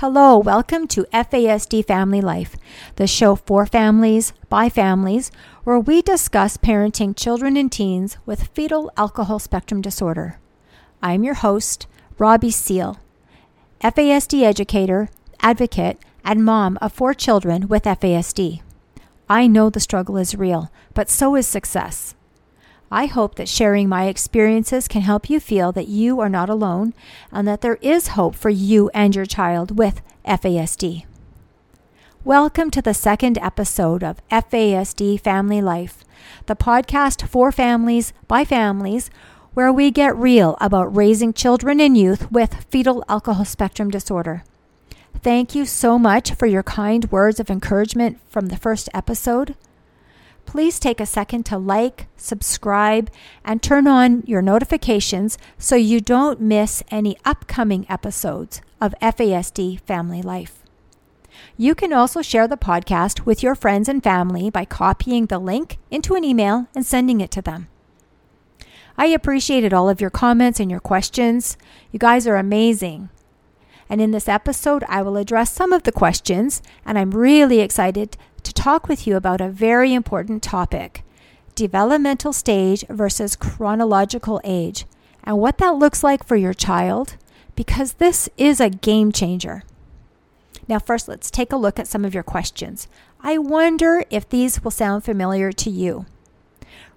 Hello, welcome to FASD Family Life, the show for families, by families, where we discuss parenting children and teens with fetal alcohol spectrum disorder. I'm your host, Robbie Seal, FASD educator, advocate, and mom of four children with FASD. I know the struggle is real, but so is success. I hope that sharing my experiences can help you feel that you are not alone and that there is hope for you and your child with FASD. Welcome to the second episode of FASD Family Life, the podcast for families by families where we get real about raising children and youth with fetal alcohol spectrum disorder. Thank you so much for your kind words of encouragement from the first episode please take a second to like, subscribe, and turn on your notifications so you don't miss any upcoming episodes of FASD Family Life. You can also share the podcast with your friends and family by copying the link into an email and sending it to them. I appreciated all of your comments and your questions. You guys are amazing. And in this episode, I will address some of the questions, and I'm really excited to talk with you about a very important topic developmental stage versus chronological age, and what that looks like for your child, because this is a game changer. Now, first, let's take a look at some of your questions. I wonder if these will sound familiar to you.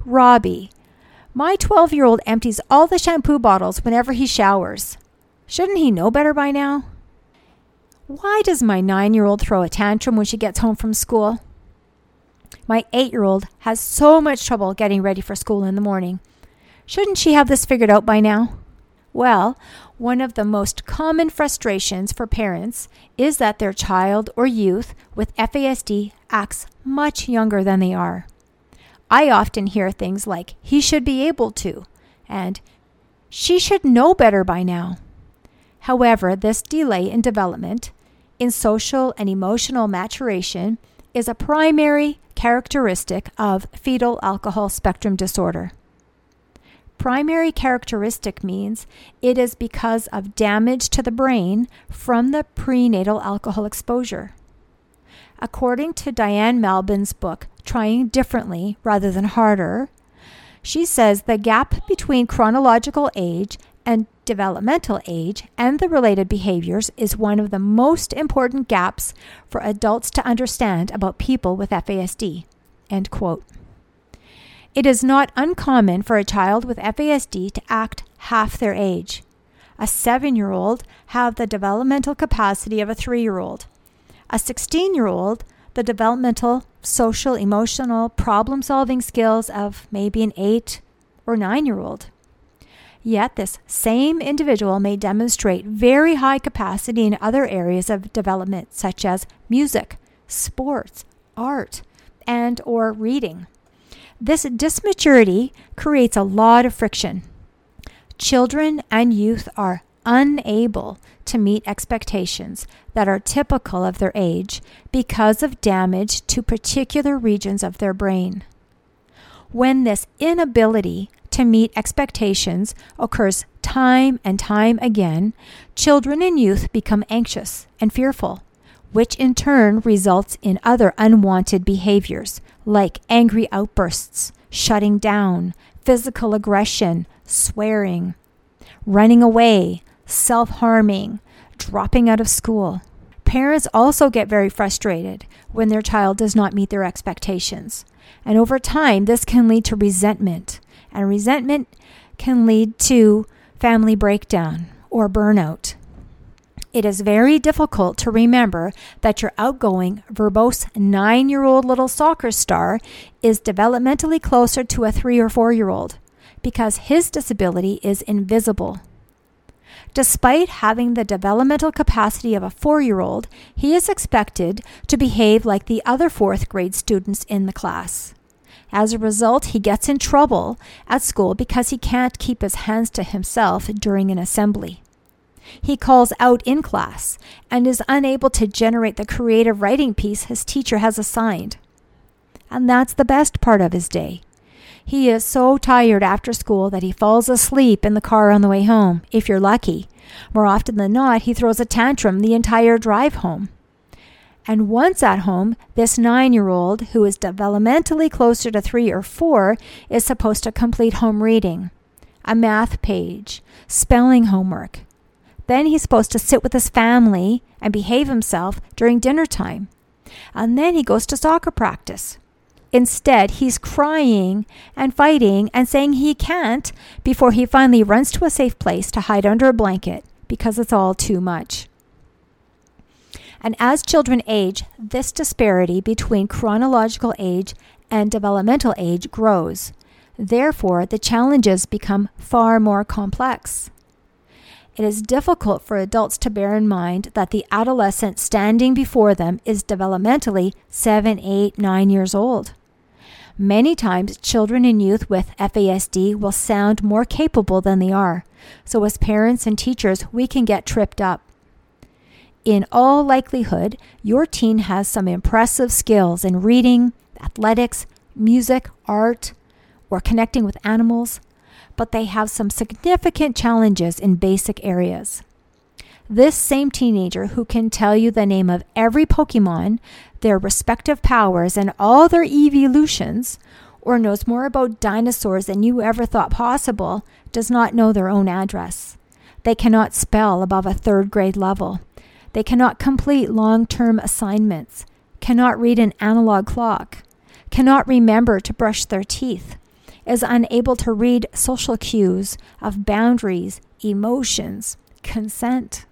Robbie, my 12 year old empties all the shampoo bottles whenever he showers. Shouldn't he know better by now? Why does my nine year old throw a tantrum when she gets home from school? My eight year old has so much trouble getting ready for school in the morning. Shouldn't she have this figured out by now? Well, one of the most common frustrations for parents is that their child or youth with FASD acts much younger than they are. I often hear things like, he should be able to, and she should know better by now. However, this delay in development in social and emotional maturation is a primary characteristic of fetal alcohol spectrum disorder. Primary characteristic means it is because of damage to the brain from the prenatal alcohol exposure. According to Diane Malbin's book, Trying Differently Rather Than Harder, she says the gap between chronological age and developmental age and the related behaviors is one of the most important gaps for adults to understand about people with FASD. End quote. It is not uncommon for a child with FASD to act half their age. A seven year old have the developmental capacity of a three year old. A 16 year old, the developmental, social, emotional, problem solving skills of maybe an eight or nine year old. Yet, this same individual may demonstrate very high capacity in other areas of development, such as music, sports, art, and or reading. This dysmaturity creates a lot of friction. Children and youth are unable to meet expectations that are typical of their age because of damage to particular regions of their brain. When this inability to meet expectations occurs time and time again, children and youth become anxious and fearful, which in turn results in other unwanted behaviors like angry outbursts, shutting down, physical aggression, swearing, running away, self harming, dropping out of school. Parents also get very frustrated when their child does not meet their expectations. And over time, this can lead to resentment, and resentment can lead to family breakdown or burnout. It is very difficult to remember that your outgoing, verbose nine year old little soccer star is developmentally closer to a three or four year old because his disability is invisible. Despite having the developmental capacity of a four year old, he is expected to behave like the other fourth grade students in the class. As a result, he gets in trouble at school because he can't keep his hands to himself during an assembly. He calls out in class and is unable to generate the creative writing piece his teacher has assigned. And that's the best part of his day. He is so tired after school that he falls asleep in the car on the way home, if you're lucky, More often than not, he throws a tantrum the entire drive home. And once at home, this nine year old, who is developmentally closer to three or four, is supposed to complete home reading, a math page, spelling homework. Then he's supposed to sit with his family and behave himself during dinner time. And then he goes to soccer practice. Instead, he's crying and fighting and saying he can't before he finally runs to a safe place to hide under a blanket because it's all too much. And as children age, this disparity between chronological age and developmental age grows. Therefore, the challenges become far more complex. It is difficult for adults to bear in mind that the adolescent standing before them is developmentally 7, 8, 9 years old. Many times, children and youth with FASD will sound more capable than they are. So, as parents and teachers, we can get tripped up. In all likelihood, your teen has some impressive skills in reading, athletics, music, art, or connecting with animals, but they have some significant challenges in basic areas. This same teenager who can tell you the name of every Pokemon their respective powers and all their evolutions, or knows more about dinosaurs than you ever thought possible, does not know their own address. They cannot spell above a third grade level. They cannot complete long term assignments, cannot read an analog clock, cannot remember to brush their teeth, is unable to read social cues of boundaries, emotions, consent,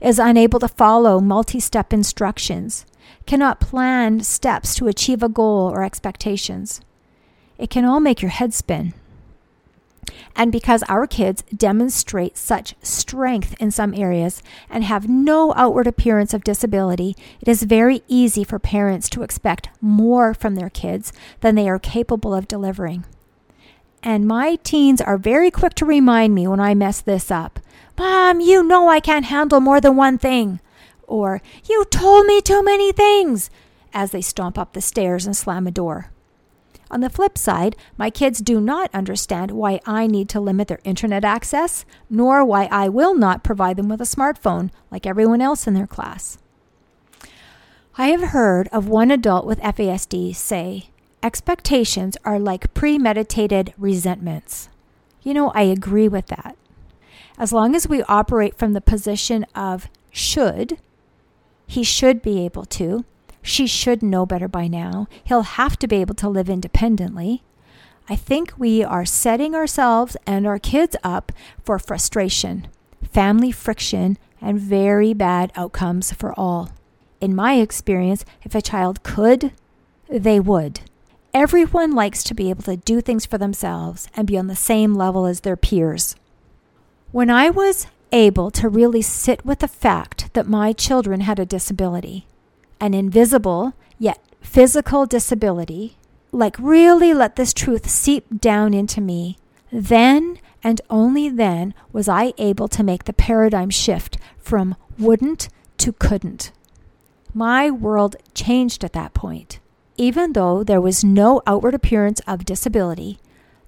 is unable to follow multi step instructions, cannot plan steps to achieve a goal or expectations. It can all make your head spin. And because our kids demonstrate such strength in some areas and have no outward appearance of disability, it is very easy for parents to expect more from their kids than they are capable of delivering. And my teens are very quick to remind me when I mess this up. Mom, you know I can't handle more than one thing or You told me too many things as they stomp up the stairs and slam a door. On the flip side, my kids do not understand why I need to limit their internet access, nor why I will not provide them with a smartphone like everyone else in their class. I have heard of one adult with FASD say, expectations are like premeditated resentments. You know, I agree with that. As long as we operate from the position of should, he should be able to. She should know better by now. He'll have to be able to live independently. I think we are setting ourselves and our kids up for frustration, family friction, and very bad outcomes for all. In my experience, if a child could, they would. Everyone likes to be able to do things for themselves and be on the same level as their peers. When I was able to really sit with the fact that my children had a disability, an invisible yet physical disability, like really let this truth seep down into me, then and only then was I able to make the paradigm shift from wouldn't to couldn't. My world changed at that point. Even though there was no outward appearance of disability,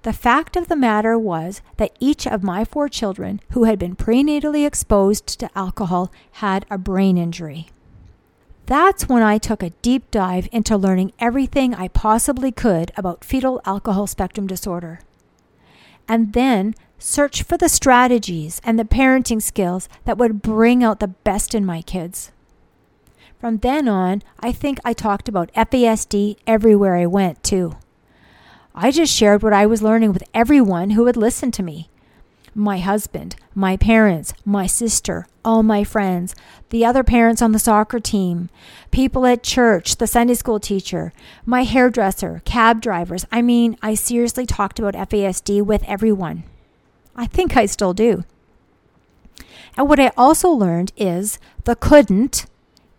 the fact of the matter was that each of my four children who had been prenatally exposed to alcohol had a brain injury. That's when I took a deep dive into learning everything I possibly could about fetal alcohol spectrum disorder. And then search for the strategies and the parenting skills that would bring out the best in my kids. From then on, I think I talked about FASD everywhere I went, too. I just shared what I was learning with everyone who would listen to me my husband, my parents, my sister, all my friends, the other parents on the soccer team, people at church, the Sunday school teacher, my hairdresser, cab drivers. I mean, I seriously talked about FASD with everyone. I think I still do. And what I also learned is the couldn't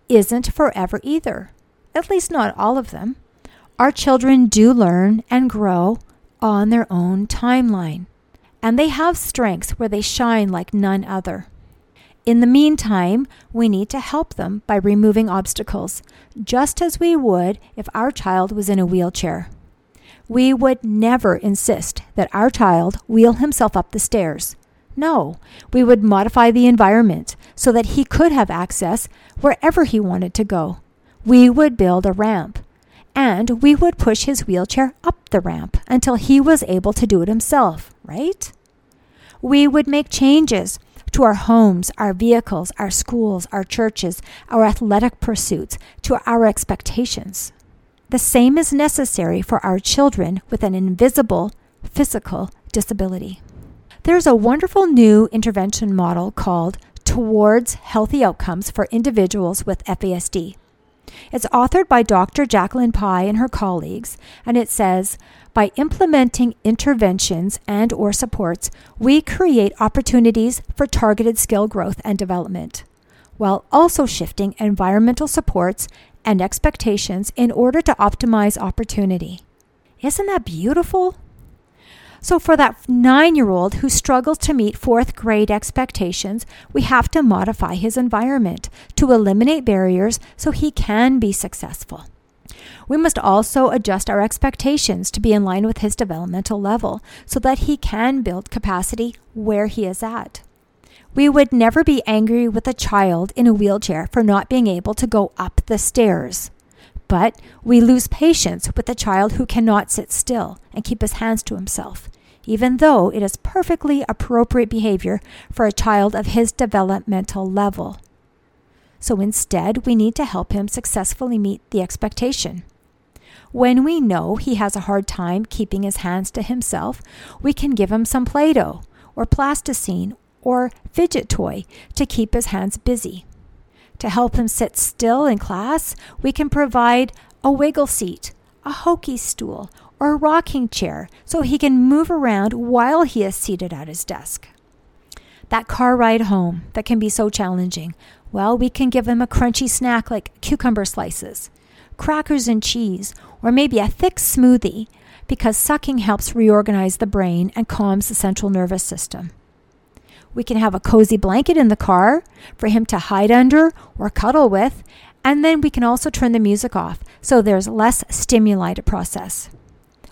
isn't forever either, at least not all of them. Our children do learn and grow on their own timeline, and they have strengths where they shine like none other. In the meantime, we need to help them by removing obstacles, just as we would if our child was in a wheelchair. We would never insist that our child wheel himself up the stairs. No, we would modify the environment so that he could have access wherever he wanted to go. We would build a ramp, and we would push his wheelchair up the ramp until he was able to do it himself, right? We would make changes to our homes, our vehicles, our schools, our churches, our athletic pursuits, to our expectations. The same is necessary for our children with an invisible physical disability. There's a wonderful new intervention model called Towards Healthy Outcomes for Individuals with FASD. It's authored by Dr. Jacqueline Pei and her colleagues, and it says, by implementing interventions and or supports, we create opportunities for targeted skill growth and development, while also shifting environmental supports and expectations in order to optimize opportunity. Isn't that beautiful? So, for that nine year old who struggles to meet fourth grade expectations, we have to modify his environment to eliminate barriers so he can be successful. We must also adjust our expectations to be in line with his developmental level so that he can build capacity where he is at. We would never be angry with a child in a wheelchair for not being able to go up the stairs. But we lose patience with a child who cannot sit still and keep his hands to himself even though it is perfectly appropriate behavior for a child of his developmental level. So instead, we need to help him successfully meet the expectation. When we know he has a hard time keeping his hands to himself, we can give him some Play Doh or plasticine or fidget toy to keep his hands busy. To help him sit still in class, we can provide a wiggle seat, a Hokki stool, or a rocking chair so he can move around while he is seated at his desk. That car ride home that can be so challenging, well, we can give him a crunchy snack like cucumber slices, crackers and cheese, or maybe a thick smoothie because sucking helps reorganize the brain and calms the central nervous system. We can have a cozy blanket in the car for him to hide under or cuddle with, and then we can also turn the music off so there's less stimuli to process.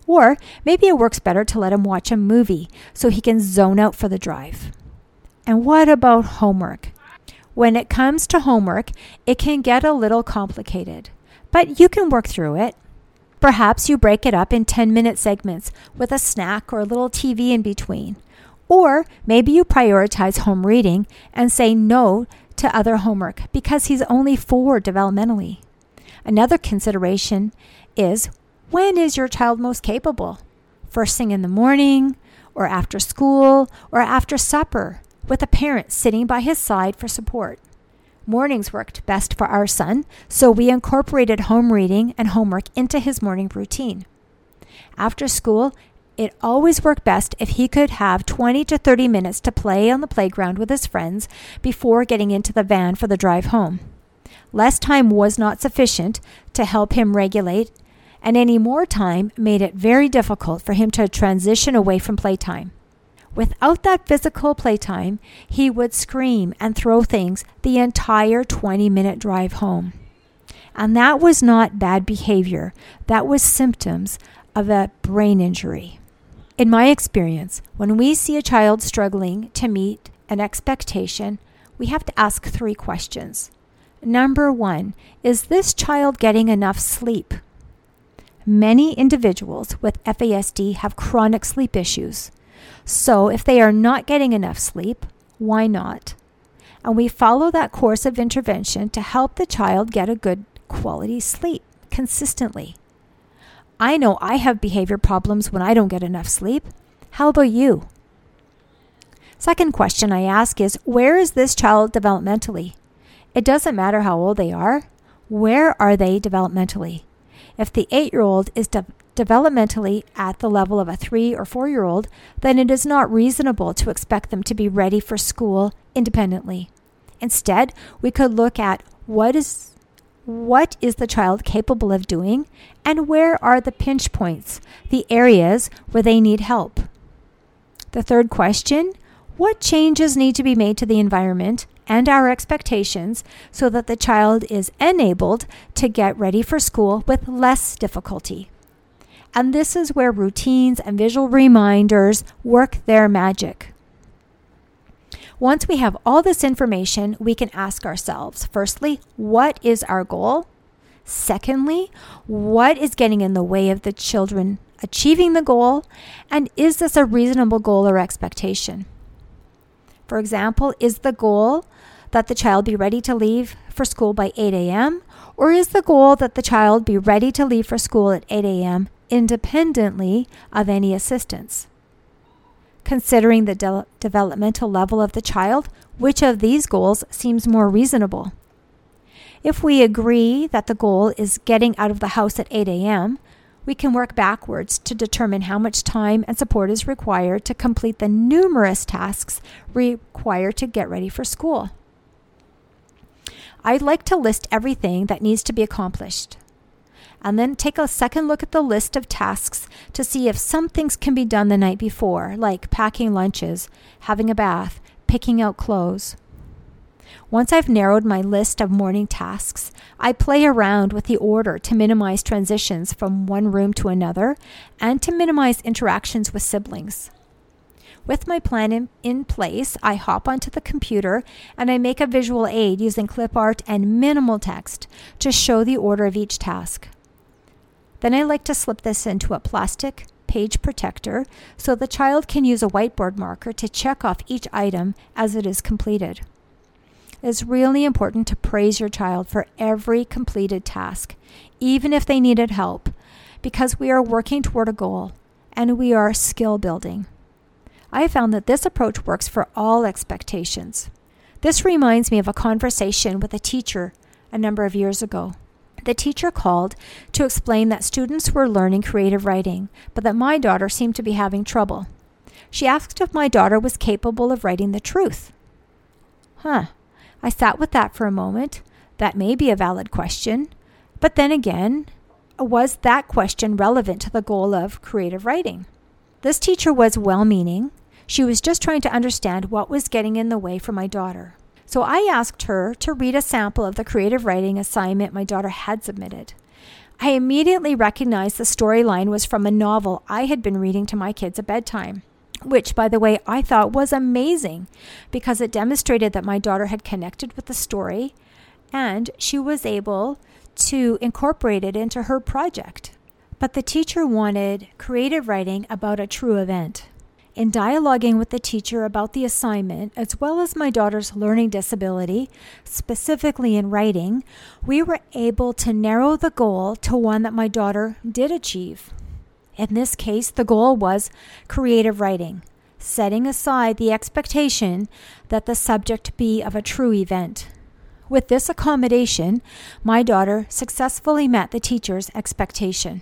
Or maybe it works better to let him watch a movie so he can zone out for the drive. And what about homework? When it comes to homework, it can get a little complicated, but you can work through it. Perhaps you break it up in 10 minute segments with a snack or a little TV in between. Or maybe you prioritize home reading and say no to other homework because he's only four developmentally. Another consideration is when is your child most capable? First thing in the morning, or after school, or after supper, with a parent sitting by his side for support. Mornings worked best for our son, so we incorporated home reading and homework into his morning routine. After school, it always worked best if he could have 20 to 30 minutes to play on the playground with his friends before getting into the van for the drive home. Less time was not sufficient to help him regulate and any more time made it very difficult for him to transition away from playtime. Without that physical playtime, he would scream and throw things the entire 20 minute drive home. And that was not bad behavior, that was symptoms of a brain injury. In my experience, when we see a child struggling to meet an expectation, we have to ask three questions. Number one, is this child getting enough sleep? Many individuals with FASD have chronic sleep issues. So, if they are not getting enough sleep, why not? And we follow that course of intervention to help the child get a good quality sleep consistently. I know I have behavior problems when I don't get enough sleep. How about you? Second question I ask is Where is this child developmentally? It doesn't matter how old they are. Where are they developmentally? If the eight year old is de- developmentally at the level of a three or four year old, then it is not reasonable to expect them to be ready for school independently. Instead, we could look at what is what is the child capable of doing and where are the pinch points, the areas where they need help. The third question, what changes need to be made to the environment and our expectations so that the child is enabled to get ready for school with less difficulty. And this is where routines and visual reminders work their magic. Once we have all this information, we can ask ourselves firstly, what is our goal? Secondly, what is getting in the way of the children achieving the goal? And is this a reasonable goal or expectation? For example, is the goal that the child be ready to leave for school by 8 a.m.? Or is the goal that the child be ready to leave for school at 8 a.m. independently of any assistance? Considering the de- developmental level of the child, which of these goals seems more reasonable? If we agree that the goal is getting out of the house at 8 a.m., we can work backwards to determine how much time and support is required to complete the numerous tasks required to get ready for school. I'd like to list everything that needs to be accomplished. And then take a second look at the list of tasks to see if some things can be done the night before, like packing lunches, having a bath, picking out clothes. Once I've narrowed my list of morning tasks, I play around with the order to minimize transitions from one room to another and to minimize interactions with siblings. With my plan in, in, place, I hop onto the computer and I make a visual aid using clip art and minimal text to show the order of each task. Then I like to slip this into a plastic page protector so the child can use a whiteboard marker to check off each item as it is completed. It's really important to praise your child for every completed task, even if they needed help, because we are working toward a goal and we are skill building. I found that this approach works for all expectations. This reminds me of a conversation with a teacher a number of years ago. The teacher called to explain that students were learning creative writing, but that my daughter seemed to be having trouble. She asked if my daughter was capable of writing the truth. Huh, I sat with that for a moment. That may be a valid question. But then again, was that question relevant to the goal of creative writing? This teacher was well meaning. She was just trying to understand what was getting in the way for my daughter. So I asked her to read a sample of the creative writing assignment my daughter had submitted. I immediately recognized the storyline was from a novel I had been reading to my kids at bedtime which, by the way, I thought was amazing because it demonstrated that my daughter had connected with the story and she was able to incorporate it into her project. But the teacher wanted creative writing about a true event. In dialoguing with the teacher about the assignment, as well as my daughter's learning disability, specifically in writing, we were able to narrow the goal to one that my daughter did achieve. In this case, the goal was creative writing, setting aside the expectation that the subject be of a true event. With this accommodation, my daughter successfully met the teacher's expectation.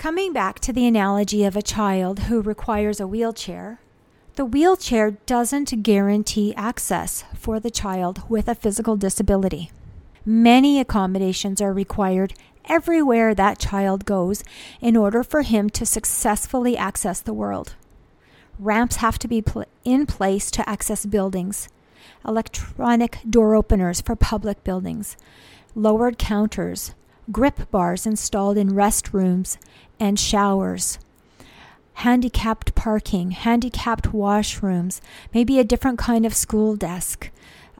Coming back to the analogy of a child who requires a wheelchair, the wheelchair doesn't guarantee access for the child with a physical disability. Many accommodations are required everywhere that child goes in order for him to successfully access the world. Ramps have to be pl- in place to access buildings, electronic door openers for public buildings, lowered counters, grip bars installed in restrooms and showers, handicapped parking, handicapped washrooms, maybe a different kind of school desk,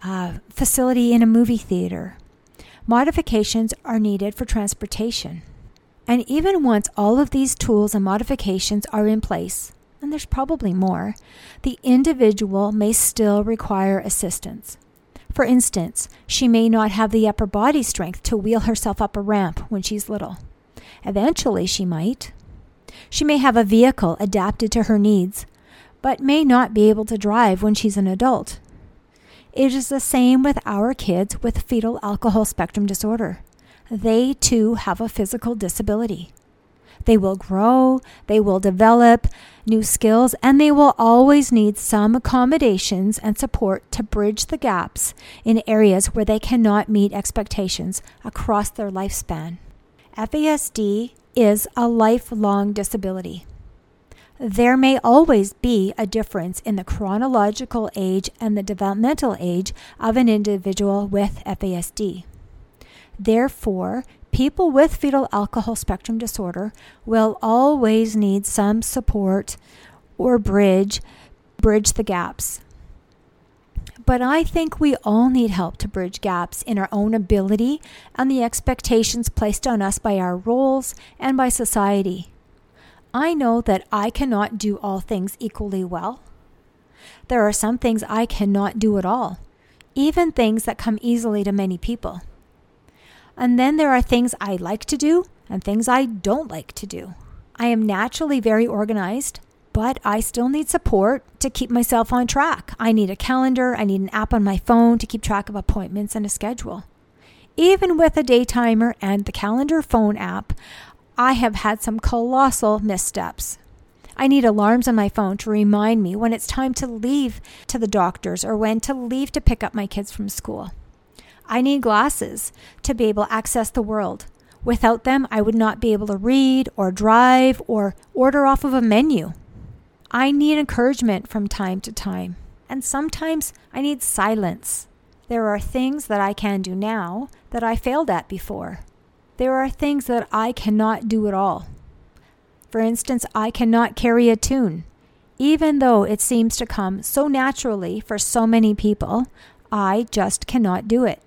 uh, facility in a movie theater modifications are needed for transportation. And even once all of these tools and modifications are in place, and there's probably more, the individual may still require assistance. For instance, she may not have the upper body strength to wheel herself up a ramp when she's little. Eventually, she might. She may have a vehicle adapted to her needs, but may not be able to drive when she's an adult. It is the same with our kids with fetal alcohol spectrum disorder. They too have a physical disability. They will grow, they will develop new skills, and they will always need some accommodations and support to bridge the gaps in areas where they cannot meet expectations across their lifespan. FASD is a lifelong disability. There may always be a difference in the chronological age and the developmental age of an individual with FASD. Therefore, people with fetal alcohol spectrum disorder will always need some support or bridge bridge the gaps. But I think we all need help to bridge gaps in our own ability and the expectations placed on us by our roles and by society. I know that I cannot do all things equally well. There are some things I cannot do at all, even things that come easily to many people. And then there are things I like to do and things I don't like to do. I am naturally very organized, but I still need support to keep myself on track. I need a calendar, I need an app on my phone to keep track of appointments and a schedule. Even with a day timer and the calendar phone app, I have had some colossal missteps. I need alarms on my phone to remind me when it's time to leave to the doctors or when to leave to pick up my kids from school. I need glasses to be able to access the world. Without them, I would not be able to read or drive or order off of a menu. I need encouragement from time to time, and sometimes I need silence. There are things that I can do now that I failed at before. There are things that I cannot do at all. For instance, I cannot carry a tune. Even though it seems to come so naturally for so many people, I just cannot do it.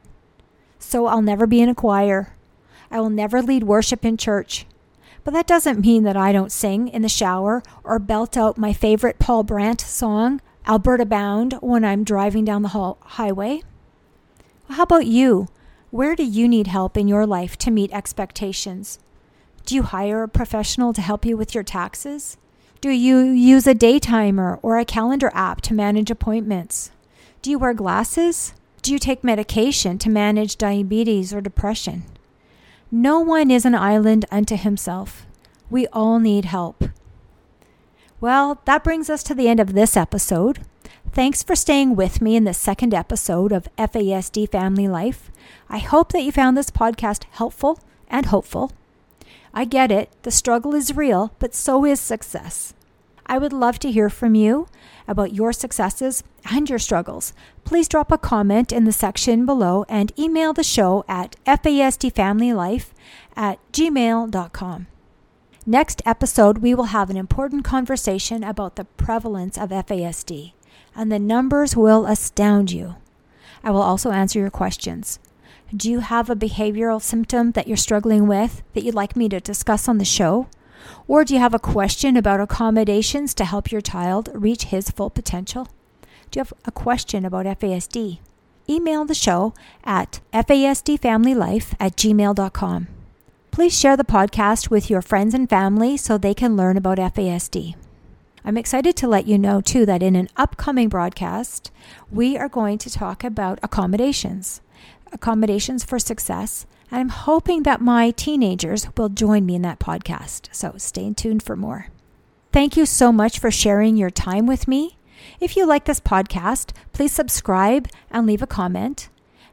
So I'll never be in a choir. I will never lead worship in church. But that doesn't mean that I don't sing in the shower or belt out my favorite Paul Brandt song, Alberta Bound, when I'm driving down the highway. How about you? Where do you need help in your life to meet expectations? Do you hire a professional to help you with your taxes? Do you use a day timer or a calendar app to manage appointments? Do you wear glasses? Do you take medication to manage diabetes or depression? No one is an island unto himself. We all need help. Well, that brings us to the end of this episode. Thanks for staying with me in the second episode of FASD Family Life. I hope that you found this podcast helpful and hopeful. I get it, the struggle is real, but so is success. I would love to hear from you about your successes and your struggles. Please drop a comment in the section below and email the show at fasdfamilylife at gmail.com. Next episode, we will have an important conversation about the prevalence of FASD, and the numbers will astound you. I will also answer your questions. Do you have a behavioral symptom that you're struggling with that you'd like me to discuss on the show? Or do you have a question about accommodations to help your child reach his full potential? Do you have a question about FASD? Email the show at fasdfamilylife at gmail.com. Please share the podcast with your friends and family so they can learn about FASD. I'm excited to let you know, too, that in an upcoming broadcast, we are going to talk about accommodations, accommodations for success, and I'm hoping that my teenagers will join me in that podcast. So stay tuned for more. Thank you so much for sharing your time with me. If you like this podcast, please subscribe and leave a comment.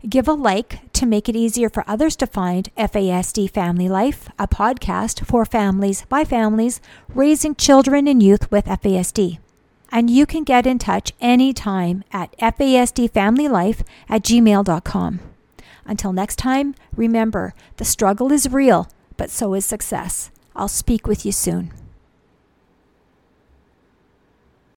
Give a like to make it easier for others to find FASD Family Life, a podcast for families by families raising children and youth with FASD. And you can get in touch anytime at fasdfamilylife at gmail.com. Until next time, remember the struggle is real, but so is success. I'll speak with you soon.